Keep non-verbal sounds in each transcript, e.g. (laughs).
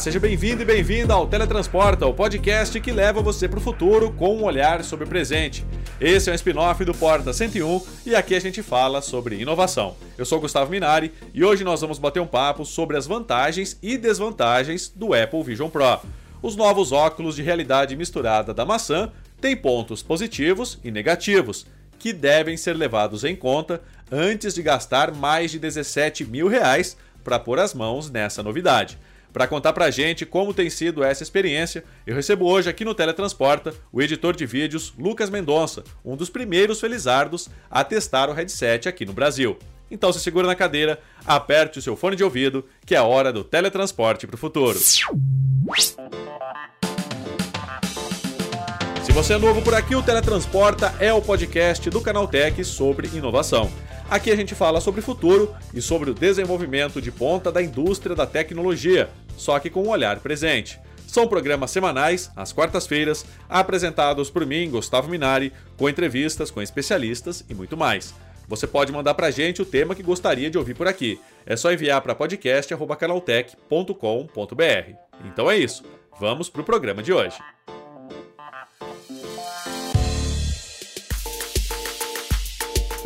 seja bem-vindo e bem-vinda ao Teletransporta, o podcast que leva você para o futuro com um olhar sobre o presente. Esse é um spin-off do Porta 101 e aqui a gente fala sobre inovação. Eu sou Gustavo Minari e hoje nós vamos bater um papo sobre as vantagens e desvantagens do Apple Vision Pro. Os novos óculos de realidade misturada da maçã têm pontos positivos e negativos, que devem ser levados em conta antes de gastar mais de 17 mil reais para pôr as mãos nessa novidade. Para contar pra gente como tem sido essa experiência, eu recebo hoje aqui no Teletransporta o editor de vídeos Lucas Mendonça, um dos primeiros felizardos a testar o headset aqui no Brasil. Então se segura na cadeira, aperte o seu fone de ouvido, que é a hora do teletransporte para o futuro. Se você é novo por aqui, o Teletransporta é o podcast do Canal Tech sobre inovação. Aqui a gente fala sobre futuro e sobre o desenvolvimento de ponta da indústria da tecnologia, só que com um olhar presente. São programas semanais, às quartas-feiras, apresentados por mim, Gustavo Minari, com entrevistas com especialistas e muito mais. Você pode mandar pra gente o tema que gostaria de ouvir por aqui. É só enviar para podcast@canaltech.com.br. Então é isso. Vamos pro programa de hoje.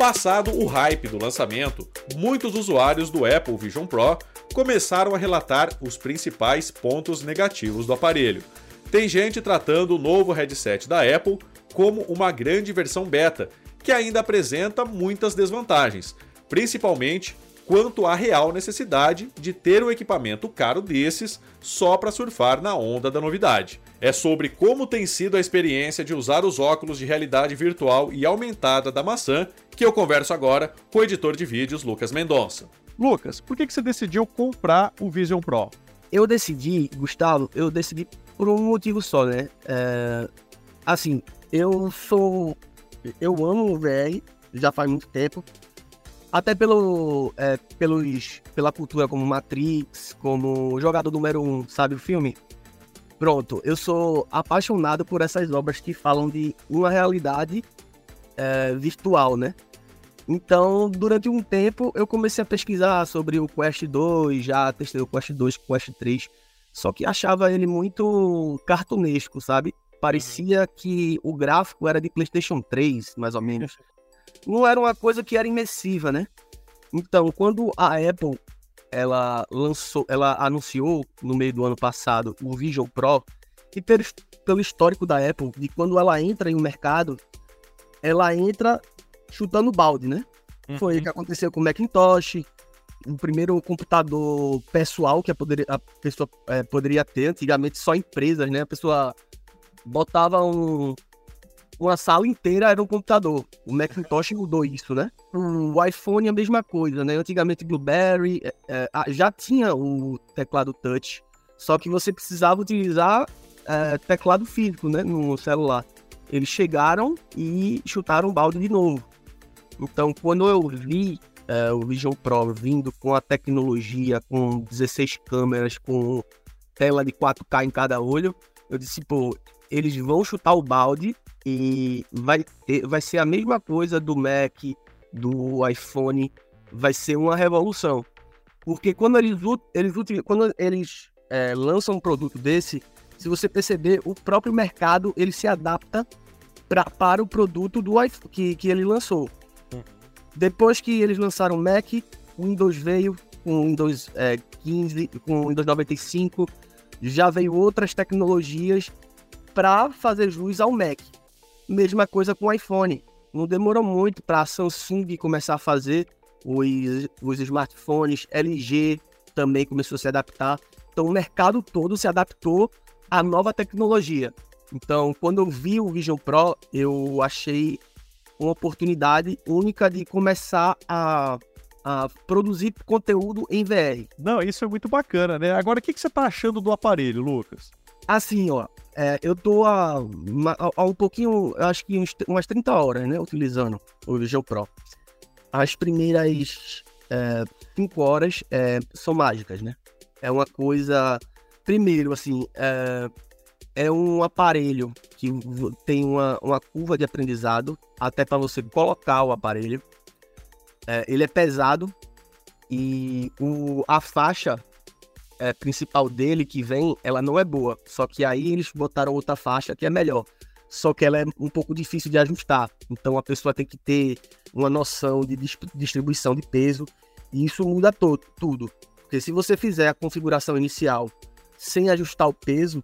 Passado o hype do lançamento, muitos usuários do Apple Vision Pro começaram a relatar os principais pontos negativos do aparelho. Tem gente tratando o novo headset da Apple como uma grande versão beta, que ainda apresenta muitas desvantagens, principalmente quanto à real necessidade de ter um equipamento caro desses só para surfar na onda da novidade. É sobre como tem sido a experiência de usar os óculos de realidade virtual e aumentada da maçã que eu converso agora com o editor de vídeos Lucas Mendonça. Lucas, por que, que você decidiu comprar o Vision Pro? Eu decidi, Gustavo, eu decidi por um motivo só, né? É, assim, eu sou. Eu amo o VR já faz muito tempo. Até pelo, é, pelos, pela cultura como Matrix, como jogador número um, sabe o filme? Pronto, eu sou apaixonado por essas obras que falam de uma realidade é, virtual, né? Então, durante um tempo, eu comecei a pesquisar sobre o Quest 2, já testei o Quest 2, o Quest 3, só que achava ele muito cartunesco, sabe? Parecia que o gráfico era de PlayStation 3, mais ou menos não era uma coisa que era imersiva, né? Então, quando a Apple ela lançou, ela anunciou no meio do ano passado o Vision Pro, e pelo, pelo histórico da Apple, de quando ela entra em um mercado, ela entra chutando balde, né? Uhum. Foi o que aconteceu com o Macintosh, o primeiro computador pessoal que a, poder, a pessoa é, poderia ter, antigamente só empresas, né? A pessoa botava um, uma sala inteira era um computador. O Macintosh mudou isso, né? O iPhone é a mesma coisa, né? Antigamente BlueBerry é, é, já tinha o teclado touch, só que você precisava utilizar é, teclado físico, né? No celular. Eles chegaram e chutaram o balde de novo. Então, quando eu vi é, o Vision Pro vindo com a tecnologia, com 16 câmeras, com tela de 4K em cada olho, eu disse, pô, eles vão chutar o balde e vai, ter, vai ser a mesma coisa do Mac, do iPhone, vai ser uma revolução. Porque quando eles, eles, quando eles é, lançam um produto desse, se você perceber, o próprio mercado ele se adapta pra, para o produto do iPhone que, que ele lançou. Hum. Depois que eles lançaram o Mac, o Windows veio com o Windows é, 15, com o Windows 95, já veio outras tecnologias para fazer jus ao Mac. Mesma coisa com o iPhone. Não demorou muito para a Samsung começar a fazer os, os smartphones, LG também começou a se adaptar. Então o mercado todo se adaptou à nova tecnologia. Então, quando eu vi o Vision Pro, eu achei uma oportunidade única de começar a, a produzir conteúdo em VR. Não, isso é muito bacana, né? Agora, o que, que você está achando do aparelho, Lucas? Assim, ó, é, eu tô há, há, um pouquinho, acho que uns, umas 30 horas, né, utilizando o Vision Pro. As primeiras 5 é, horas é, são mágicas, né? É uma coisa. Primeiro, assim, é, é um aparelho que tem uma, uma curva de aprendizado até para você colocar o aparelho. É, ele é pesado e o, a faixa é, principal dele que vem, ela não é boa. Só que aí eles botaram outra faixa que é melhor. Só que ela é um pouco difícil de ajustar. Então a pessoa tem que ter uma noção de distribuição de peso. E isso muda todo, tudo. Porque se você fizer a configuração inicial sem ajustar o peso,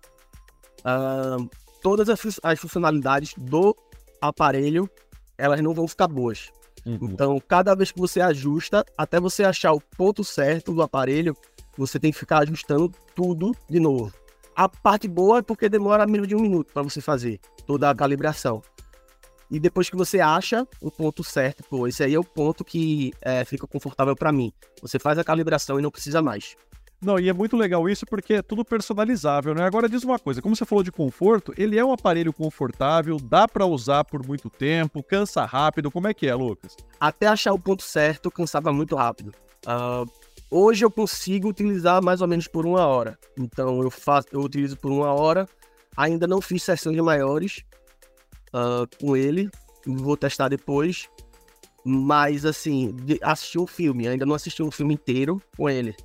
uh, todas as, as funcionalidades do aparelho elas não vão ficar boas. Uhum. Então, cada vez que você ajusta, até você achar o ponto certo do aparelho, você tem que ficar ajustando tudo de novo. A parte boa é porque demora menos de um minuto para você fazer toda a calibração. E depois que você acha o ponto certo, pô, esse aí é o ponto que é, fica confortável para mim. Você faz a calibração e não precisa mais. Não, e é muito legal isso porque é tudo personalizável, né? Agora diz uma coisa, como você falou de conforto, ele é um aparelho confortável, dá para usar por muito tempo, cansa rápido, como é que é, Lucas? Até achar o ponto certo, cansava muito rápido. Uh, hoje eu consigo utilizar mais ou menos por uma hora. Então eu faço, eu utilizo por uma hora. Ainda não fiz sessões maiores uh, com ele, vou testar depois. Mas assim, assisti um filme, ainda não assisti um filme inteiro com ele.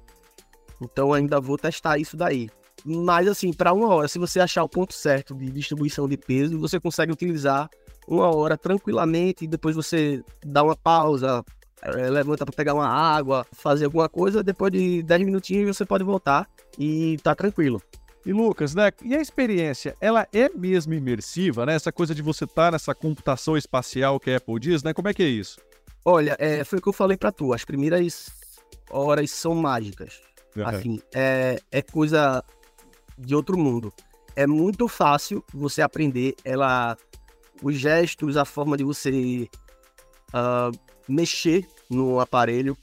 Então ainda vou testar isso daí. Mas assim, para uma hora, se você achar o ponto certo de distribuição de peso, você consegue utilizar uma hora tranquilamente e depois você dá uma pausa, levanta para pegar uma água, fazer alguma coisa, depois de 10 minutinhos você pode voltar e tá tranquilo. E Lucas, né? E a experiência, ela é mesmo imersiva, né? Essa coisa de você estar tá nessa computação espacial que a Apple diz, né? Como é que é isso? Olha, é, foi o que eu falei para tu. As primeiras horas são mágicas. Uhum. Assim, é, é coisa de outro mundo. É muito fácil você aprender ela, os gestos, a forma de você uh, mexer no aparelho,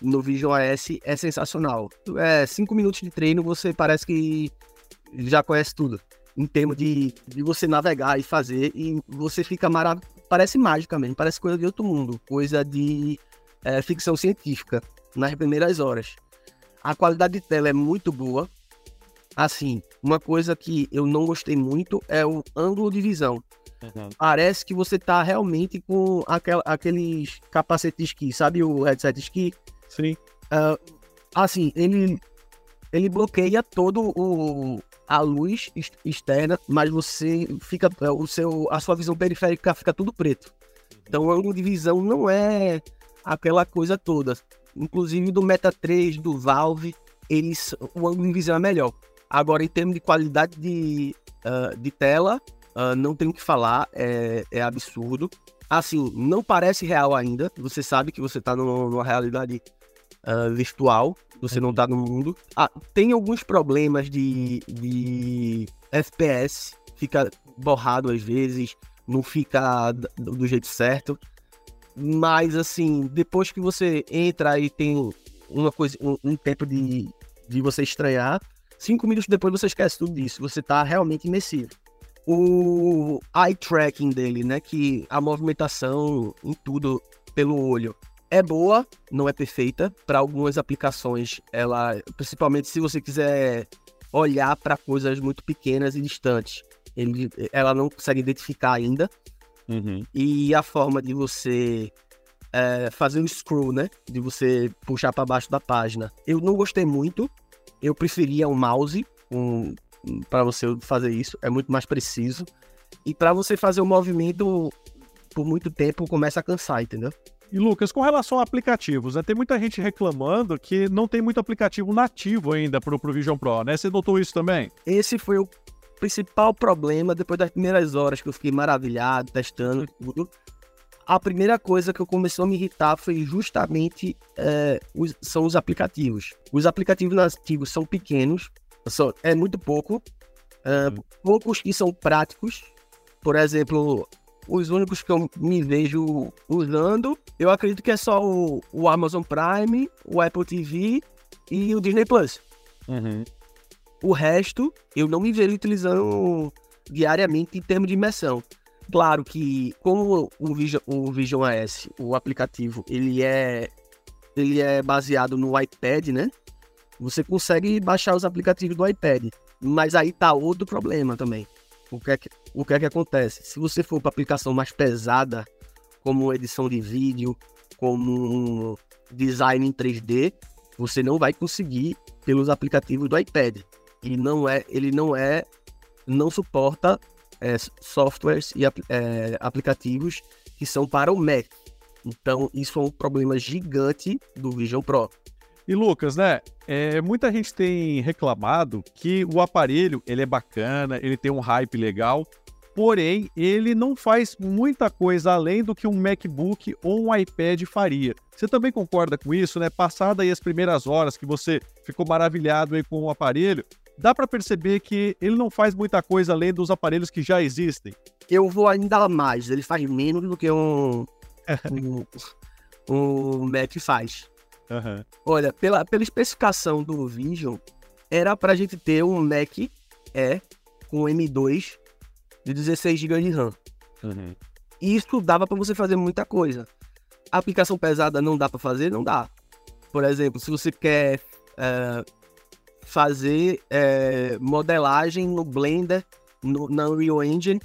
no Vision OS é sensacional. É cinco minutos de treino, você parece que já conhece tudo. Em termos de, de você navegar e fazer, e você fica maravilhoso. Parece mágica mesmo, parece coisa de outro mundo, coisa de é, ficção científica nas primeiras horas. A qualidade de tela é muito boa. Assim, uma coisa que eu não gostei muito é o ângulo de visão. Uhum. Parece que você tá realmente com aquel, aqueles capacetes ski, sabe o headset ski? Sim. Uh, assim, ele, ele bloqueia todo o a luz externa, mas você fica o seu a sua visão periférica fica tudo preto. Então o ângulo de visão não é aquela coisa toda. Inclusive do Meta 3, do Valve, eles, o ângulo invisível é melhor. Agora, em termos de qualidade de, uh, de tela, uh, não tenho o que falar, é, é, absurdo. Assim, não parece real ainda. Você sabe que você está numa realidade uh, virtual, você não está no mundo. Ah, tem alguns problemas de, de FPS, fica borrado às vezes, não fica do, do jeito certo. Mas, assim, depois que você entra e tem uma coisa, um, um, tempo de, de você estranhar, cinco minutos depois você esquece tudo disso. Você tá realmente imersivo. O eye tracking dele, né? Que a movimentação em tudo pelo olho é boa, não é perfeita. Para algumas aplicações, ela, principalmente se você quiser olhar para coisas muito pequenas e distantes, ele, ela não consegue identificar ainda. Uhum. E a forma de você é, fazer o scroll, né? De você puxar para baixo da página. Eu não gostei muito. Eu preferia um mouse um, para você fazer isso. É muito mais preciso. E para você fazer o movimento por muito tempo começa a cansar, entendeu? E Lucas, com relação a aplicativos, né, tem muita gente reclamando que não tem muito aplicativo nativo ainda para o Vision Pro, né? Você notou isso também? Esse foi o principal problema, depois das primeiras horas que eu fiquei maravilhado, testando tudo, a primeira coisa que eu começou a me irritar foi justamente é, os, são os aplicativos. Os aplicativos nativos são pequenos, são, é muito pouco, uhum. poucos que são práticos. Por exemplo, os únicos que eu me vejo usando, eu acredito que é só o, o Amazon Prime, o Apple TV e o Disney Plus. Uhum. O resto, eu não me vejo utilizando diariamente em termos de imersão. Claro que, como o Vision, o Vision OS, o aplicativo, ele é, ele é baseado no iPad, né? Você consegue baixar os aplicativos do iPad. Mas aí tá outro problema também. O que é que, o que, é que acontece? Se você for para aplicação mais pesada, como edição de vídeo, como design em 3D, você não vai conseguir pelos aplicativos do iPad. E não é, ele não é, não suporta é, softwares e é, aplicativos que são para o Mac. Então, isso é um problema gigante do Vision Pro. E Lucas, né? É, muita gente tem reclamado que o aparelho ele é bacana, ele tem um hype legal, porém ele não faz muita coisa além do que um MacBook ou um iPad faria. Você também concorda com isso, né? Passada aí as primeiras horas que você ficou maravilhado aí com o aparelho, dá para perceber que ele não faz muita coisa além dos aparelhos que já existem. Eu vou ainda mais, ele faz menos do que um, (laughs) um, um Mac faz. Uhum. Olha, pela, pela especificação do Vision, era pra gente ter um Mac E com M2 de 16 GB de RAM. Uhum. E isso dava para você fazer muita coisa. A aplicação pesada não dá para fazer? Não dá. Por exemplo, se você quer é, fazer é, modelagem no Blender, no, na Unreal Engine,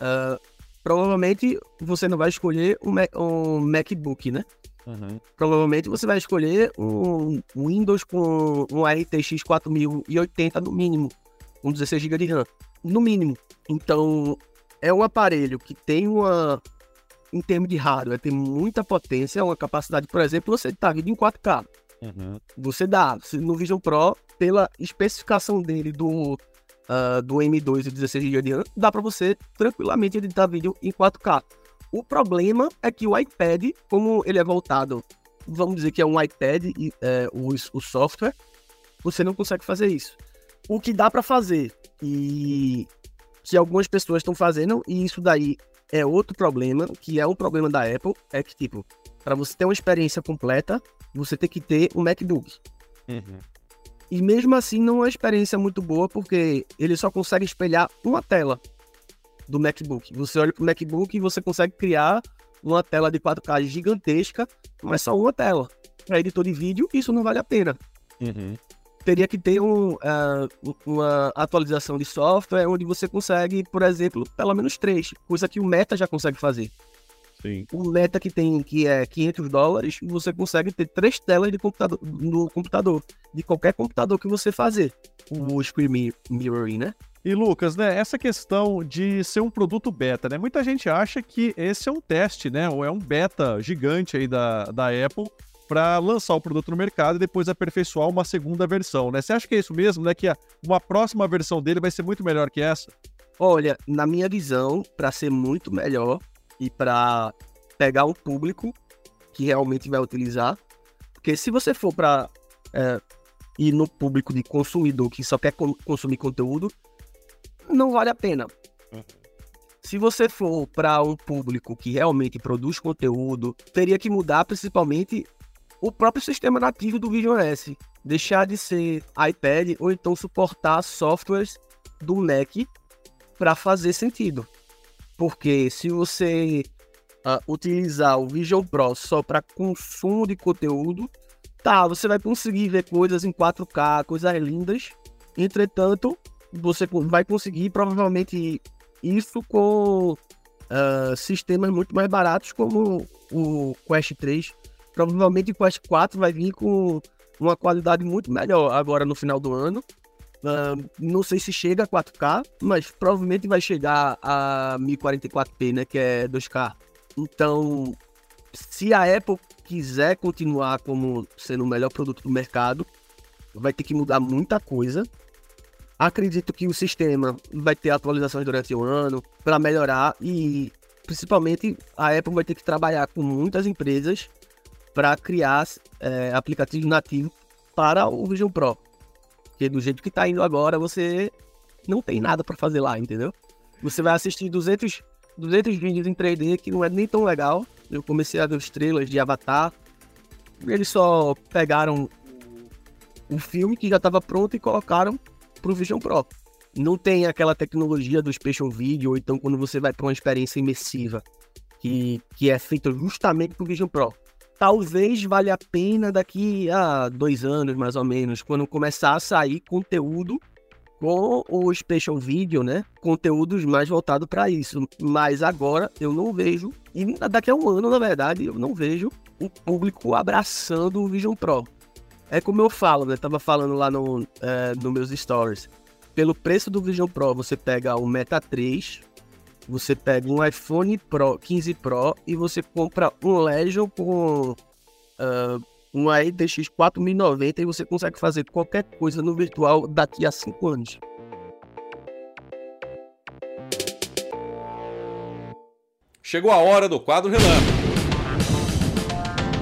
uh, provavelmente você não vai escolher um, Mac, um MacBook, né? Uhum. Provavelmente você vai escolher um Windows com um RTX 4080 no mínimo, com 16 GB de RAM, no mínimo. Então, é um aparelho que tem uma, em termos de hardware, tem muita potência, uma capacidade, por exemplo, você está vindo em 4K. Uhum. Você dá, no Vision Pro, pela especificação dele do, uh, do M2 e 16 GB de RAM, dá para você tranquilamente editar vídeo em 4K. O problema é que o iPad, como ele é voltado, vamos dizer que é um iPad e é, o, o software, você não consegue fazer isso. O que dá para fazer e que algumas pessoas estão fazendo, e isso daí é outro problema, que é um problema da Apple, é que, tipo, para você ter uma experiência completa, você tem que ter um MacBook. Uhum. E mesmo assim não é uma experiência muito boa, porque ele só consegue espelhar uma tela do MacBook. Você olha para o MacBook e você consegue criar uma tela de 4K gigantesca, mas só uma tela. Para editor de vídeo, isso não vale a pena. Uhum. Teria que ter um, uh, uma atualização de software onde você consegue, por exemplo, pelo menos três, coisa que o Meta já consegue fazer. Sim. O Meta que tem que é 500 dólares, você consegue ter três telas de computador, no computador, de qualquer computador que você fazer. O Screen Mirroring, né? E Lucas, né, essa questão de ser um produto beta, né? Muita gente acha que esse é um teste, né? Ou é um beta gigante aí da, da Apple para lançar o produto no mercado e depois aperfeiçoar uma segunda versão, né? Você acha que é isso mesmo, né? Que uma próxima versão dele vai ser muito melhor que essa? Olha, na minha visão, para ser muito melhor e para pegar um público que realmente vai utilizar, porque se você for para é, ir no público de consumidor que só quer consumir conteúdo, não vale a pena. Uhum. Se você for para um público que realmente produz conteúdo, teria que mudar principalmente o próprio sistema nativo do Vision S. Deixar de ser iPad ou então suportar softwares do Mac para fazer sentido. Porque se você uh, utilizar o Vision Pro só para consumo de conteúdo, tá, você vai conseguir ver coisas em 4K, coisas lindas. Entretanto, você vai conseguir provavelmente isso com uh, sistemas muito mais baratos como o Quest 3. Provavelmente o Quest 4 vai vir com uma qualidade muito melhor agora no final do ano. Uh, não sei se chega a 4K, mas provavelmente vai chegar a 1044p, né, que é 2K. Então, se a Apple quiser continuar como sendo o melhor produto do mercado, vai ter que mudar muita coisa. Acredito que o sistema vai ter atualizações durante o ano para melhorar e principalmente a Apple vai ter que trabalhar com muitas empresas para criar é, aplicativos nativos para o Vision Pro. Porque do jeito que está indo agora, você não tem nada para fazer lá, entendeu? Você vai assistir 200, 200 vídeos em 3D que não é nem tão legal. Eu comecei a ver os trailers de Avatar. Eles só pegaram o filme que já estava pronto e colocaram para o Vision Pro. Não tem aquela tecnologia do Special Video, ou então quando você vai para uma experiência imersiva, que, que é feita justamente para o Vision Pro. Talvez valha a pena daqui a dois anos, mais ou menos, quando começar a sair conteúdo com o Special Video, né? Conteúdos mais voltados para isso. Mas agora eu não vejo, e daqui a um ano, na verdade, eu não vejo o público abraçando o Vision Pro. É como eu falo, né? Tava falando lá no, é, no meus stories. Pelo preço do Vision Pro, você pega o Meta 3, você pega um iPhone Pro 15 Pro e você compra um Legion com uh, um RTX 4090 e você consegue fazer qualquer coisa no virtual daqui a 5 anos. Chegou a hora do quadro relâmpago.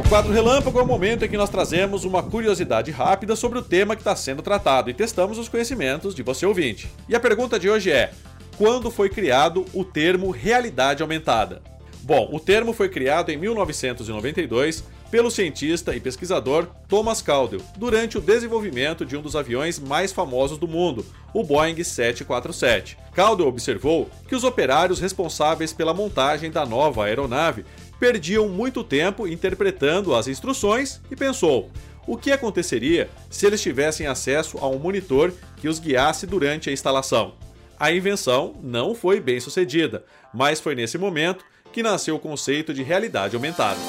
Quadro relâmpago é o momento em que nós trazemos uma curiosidade rápida sobre o tema que está sendo tratado e testamos os conhecimentos de você ouvinte. E a pergunta de hoje é: quando foi criado o termo realidade aumentada? Bom, o termo foi criado em 1992 pelo cientista e pesquisador Thomas Caldwell durante o desenvolvimento de um dos aviões mais famosos do mundo, o Boeing 747. Caldwell observou que os operários responsáveis pela montagem da nova aeronave perdiam muito tempo interpretando as instruções e pensou: o que aconteceria se eles tivessem acesso a um monitor que os guiasse durante a instalação? A invenção não foi bem sucedida, mas foi nesse momento que nasceu o conceito de realidade aumentada.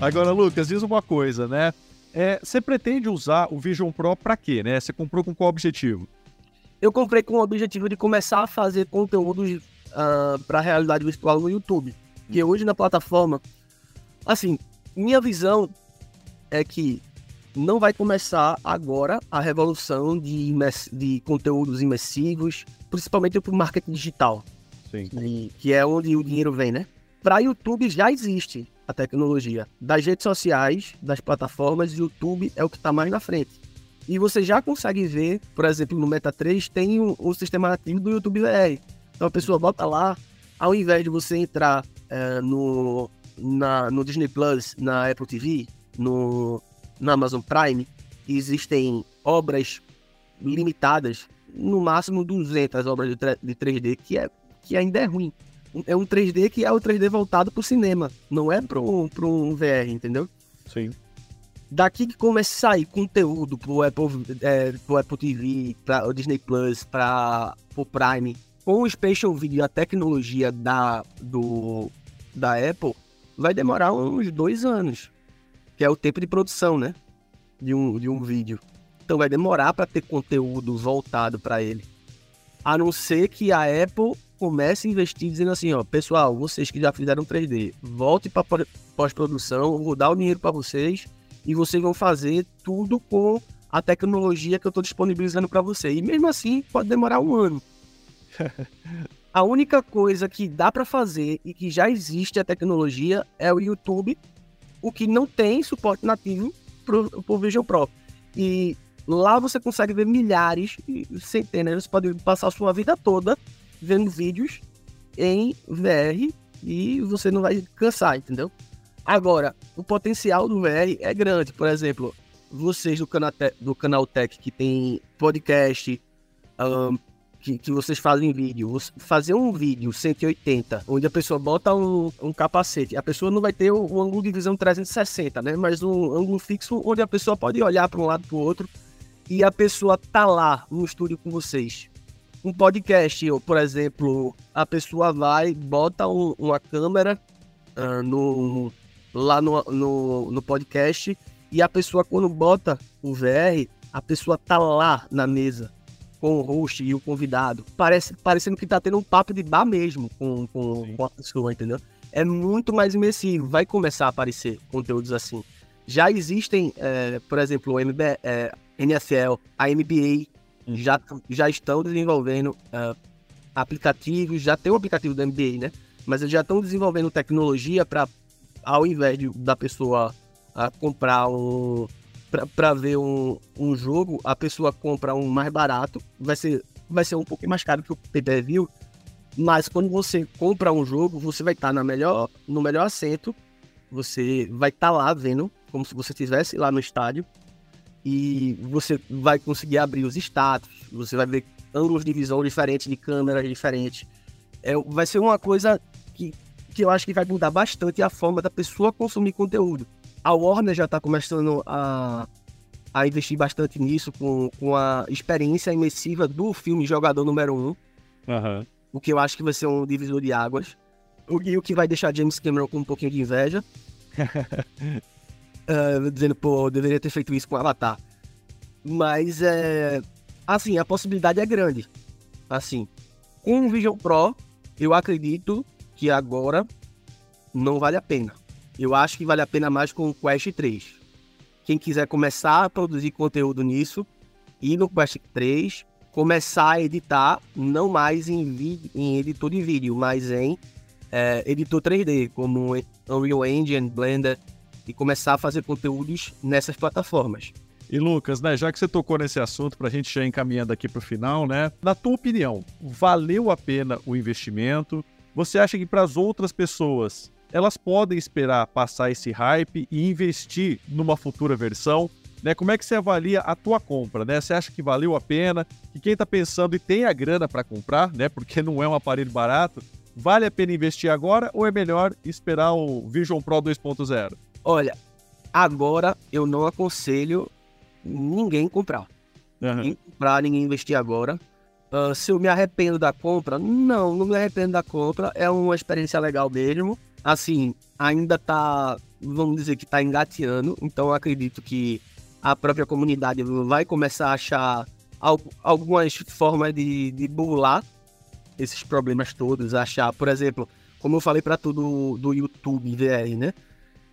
Agora, Lucas, diz uma coisa, né? É, você pretende usar o Vision Pro para quê, né? Você comprou com qual objetivo? Eu comprei com o objetivo de começar a fazer conteúdos uh, ah, para realidade virtual no YouTube. Porque hoje na plataforma, assim, minha visão é que não vai começar agora a revolução de, de conteúdos imersivos, principalmente para o marketing digital. Sim. E, que é onde o dinheiro vem, né? Para YouTube já existe a tecnologia. Das redes sociais, das plataformas, YouTube é o que está mais na frente. E você já consegue ver, por exemplo, no Meta 3 tem o, sistema nativo do YouTube VR. Então a pessoa bota lá, ao invés de você entrar é, no, na, no Disney Plus, na Apple TV, no, na Amazon Prime, existem obras limitadas, no máximo 200 obras de, de 3D, que, é, que ainda é ruim é um 3D que é o 3D voltado pro cinema, não é pro, pro um VR, entendeu? Sim. Daqui que começa a sair conteúdo pro Apple, é, pro Apple TV, para o Disney Plus, para o Prime, com o Spatial Video, a tecnologia da, do, da Apple, vai demorar uns dois anos, que é o tempo de produção, né? De um, de um vídeo. Então vai demorar para ter conteúdo voltado para ele. A não ser que a Apple comece a investir dizendo assim, ó, pessoal, vocês que já fizeram 3D, volte para pós-produção, vou dar o dinheiro para vocês e vocês vão fazer tudo com a tecnologia que eu estou disponibilizando para você. E mesmo assim, pode demorar um ano. (laughs) a única coisa que dá para fazer e que já existe a tecnologia é o YouTube, o que não tem suporte nativo para o Vision Pro. E lá você consegue ver milhares, centenas, você pode passar a sua vida toda vendo vídeos em VR e você não vai cansar, entendeu? Agora, o potencial do VR é grande. Por exemplo, vocês do canal, do canal Tech que tem podcast, um, que, que, vocês fazem vídeo, fazer um vídeo 180, onde a pessoa bota um, um capacete, a pessoa não vai ter um, um ângulo de visão 360, né? Mas um ângulo fixo onde a pessoa pode olhar para um lado para o outro e a pessoa tá lá no estúdio com vocês um podcast, ou, por exemplo, a pessoa vai, bota um, uma câmera uh, no, lá no, no, no, podcast e a pessoa, quando bota o VR, a pessoa tá lá na mesa com o host e o convidado, parece, parecendo que tá tendo um papo de bar mesmo com, com, com a pessoa, entendeu? É muito mais imersivo, vai começar a aparecer conteúdos assim. Já existem, é, por exemplo, o MB, é, NFL, a NBA, já, já estão desenvolvendo uh, aplicativos, já tem um aplicativo da MBA, né? Mas eles já estão desenvolvendo tecnologia para, ao invés de, da pessoa uh, comprar um. para ver um, um jogo, a pessoa compra um mais barato, vai ser, vai ser um pouco mais caro que o pay-per-view, mas quando você compra um jogo, você vai estar tá na melhor, no melhor assento, você vai estar tá lá vendo, como se você estivesse lá no estádio, e você vai conseguir abrir os status, você vai ver ângulos de visão diferentes, de câmeras diferentes. É, vai ser uma coisa que, que eu acho que vai mudar bastante a forma da pessoa consumir conteúdo. A Warner já está começando a, a investir bastante nisso, com, com a experiência imersiva do filme Jogador Número 1. Uhum. o que eu acho que vai ser um divisor de águas. O, e o que vai deixar James Cameron com um pouquinho de inveja. (laughs) uh, dizendo, pô, eu deveria ter feito isso com Avatar. Mas, é, assim, a possibilidade é grande. Assim, com o Vision Pro, eu acredito que agora não vale a pena. Eu acho que vale a pena mais com o Quest 3. Quem quiser começar a produzir conteúdo nisso, ir no Quest 3, começar a editar, não mais em, em editor de vídeo, mas em é, editor 3D, como Unreal Engine, Blender, e começar a fazer conteúdos nessas plataformas. E Lucas, né, já que você tocou nesse assunto, para a gente já encaminhando aqui para o final, né? Na tua opinião, valeu a pena o investimento? Você acha que para as outras pessoas elas podem esperar passar esse hype e investir numa futura versão? Né? Como é que você avalia a tua compra? Né? Você acha que valeu a pena? Que quem está pensando e tem a grana para comprar, né? Porque não é um aparelho barato, vale a pena investir agora ou é melhor esperar o Vision Pro 2.0? Olha, agora eu não aconselho ninguém comprar. Uhum. Ninguém comprar, ninguém investir agora. Uh, se eu me arrependo da compra, não, não me arrependo da compra. É uma experiência legal mesmo. Assim, ainda tá, vamos dizer que tá engateando. Então eu acredito que a própria comunidade vai começar a achar algumas formas de, de burlar esses problemas todos. Achar, por exemplo, como eu falei para tudo do YouTube VR, né?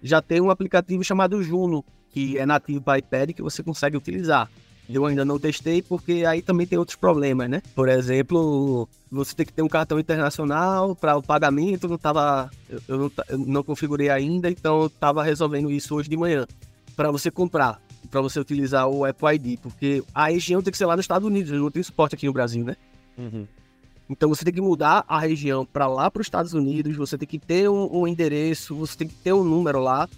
Já tem um aplicativo chamado Juno, que é nativo para iPad que você consegue utilizar. Eu ainda não testei porque aí também tem outros problemas, né? Por exemplo, você tem que ter um cartão internacional para o pagamento, não tava, eu, não, eu não configurei ainda, então eu estava resolvendo isso hoje de manhã. Para você comprar, para você utilizar o Apple ID, porque a região tem que ser lá nos Estados Unidos, não tem suporte aqui no Brasil, né? Uhum. Então você tem que mudar a região para lá para os Estados Unidos, você tem que ter um, um endereço, você tem que ter um número lá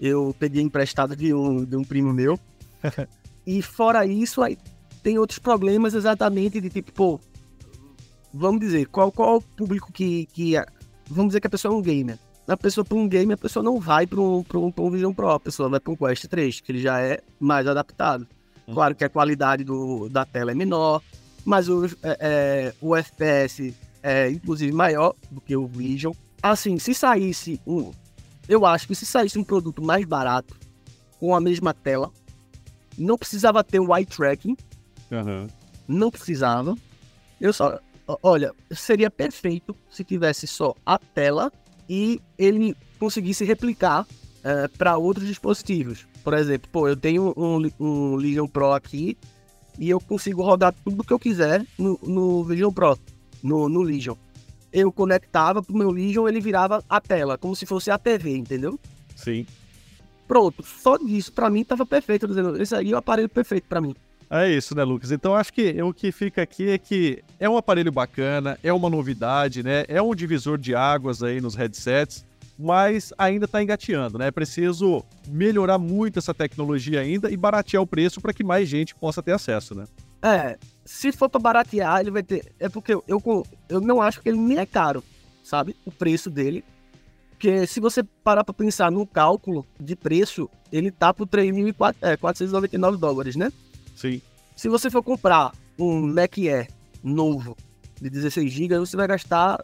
eu peguei emprestado de um, de um primo meu. (laughs) e fora isso, aí tem outros problemas exatamente de tipo, pô, vamos dizer, qual, qual o público que, que. Vamos dizer que a pessoa é um gamer. A pessoa para um game, a pessoa não vai para um, um, um Vision Pro, a pessoa vai para um Quest 3, que ele já é mais adaptado. Hum. Claro que a qualidade do, da tela é menor, mas o, é, é, o FPS é inclusive maior do que o Vision. Assim, se saísse um, eu acho que se saísse um produto mais barato, com a mesma tela, não precisava ter o eye tracking. Uhum. Não precisava. Eu só. Olha, seria perfeito se tivesse só a tela e ele conseguisse replicar é, para outros dispositivos. Por exemplo, pô, eu tenho um, um Legion Pro aqui e eu consigo rodar tudo que eu quiser no, no Vision Pro, no, no Legion eu conectava pro meu Legion, ele virava a tela, como se fosse a TV, entendeu? Sim. Pronto, só disso para mim tava perfeito, dizendo, esse aí é o aparelho perfeito para mim. É isso, né, Lucas? Então acho que o que fica aqui é que é um aparelho bacana, é uma novidade, né? É um divisor de águas aí nos headsets, mas ainda está engateando, né? É preciso melhorar muito essa tecnologia ainda e baratear o preço para que mais gente possa ter acesso, né? É, se for para baratear, ele vai ter. É porque eu, eu, eu não acho que ele nem é caro, sabe? O preço dele. Porque se você parar para pensar no cálculo de preço, ele tá por 3.499 é, dólares, né? Sim. Se você for comprar um Mac Air novo de 16 GB, você vai gastar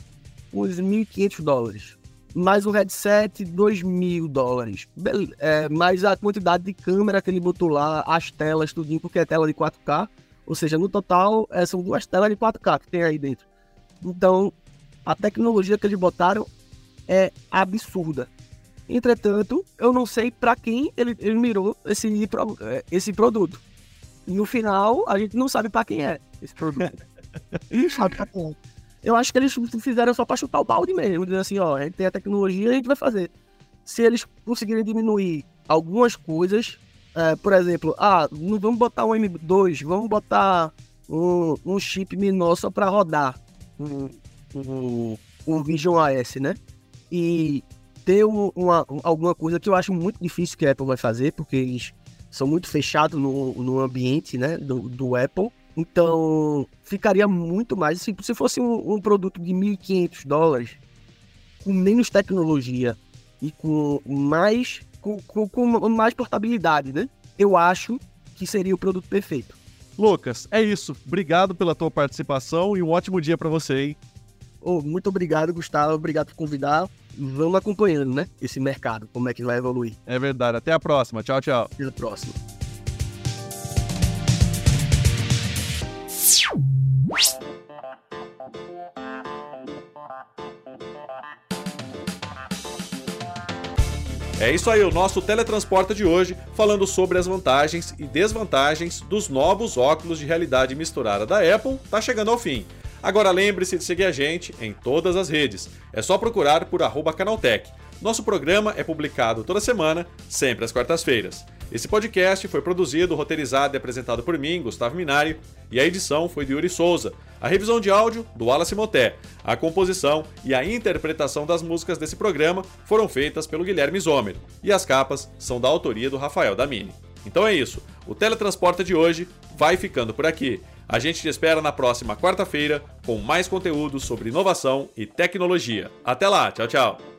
uns 1.500 dólares. Mais o headset, 2.000 dólares. É, mais a quantidade de câmera que ele botou lá, as telas, tudinho, porque é tela de 4K ou seja, no total, é, são duas telas de 4K que tem aí dentro. Então, a tecnologia que eles botaram é absurda. Entretanto, eu não sei para quem ele, ele mirou esse, esse produto. No final, a gente não sabe para quem é esse produto. (laughs) não sabe pra quem é. Eu acho que eles fizeram só para chutar o balde mesmo. Dizer assim, ó, a gente tem a tecnologia, a gente vai fazer. Se eles conseguirem diminuir algumas coisas, é, por exemplo, ah, não vamos botar um M2, vamos botar um, um chip menor só para rodar um, um, um, Vision AS, né? E ter uma, alguma coisa que eu acho muito difícil que a Apple vai fazer, porque eles são muito fechados no, no ambiente né, do, do Apple. Então, ficaria muito mais. Se, se fosse um, um produto de 1.500 dólares, com menos tecnologia e com mais com, com, com mais portabilidade, né? Eu acho que seria o produto perfeito. Lucas, é isso. Obrigado pela tua participação e um ótimo dia para você, hein? Oh, muito obrigado, Gustavo. Obrigado por convidar. Vamos acompanhando, né? Esse mercado, como é que vai evoluir. É verdade. Até a próxima. Tchau, tchau. Até a próxima. É isso aí, o nosso teletransporta de hoje, falando sobre as vantagens e desvantagens dos novos óculos de realidade misturada da Apple, tá chegando ao fim. Agora lembre-se de seguir a gente em todas as redes. É só procurar por Canaltech. Nosso programa é publicado toda semana, sempre às quartas-feiras. Esse podcast foi produzido, roteirizado e apresentado por mim, Gustavo Minari, e a edição foi de Yuri Souza. A revisão de áudio, do Wallace Moté. A composição e a interpretação das músicas desse programa foram feitas pelo Guilherme Zomer, e as capas são da autoria do Rafael Damini. Então é isso, o Teletransporta de hoje vai ficando por aqui. A gente te espera na próxima quarta-feira com mais conteúdo sobre inovação e tecnologia. Até lá, tchau, tchau!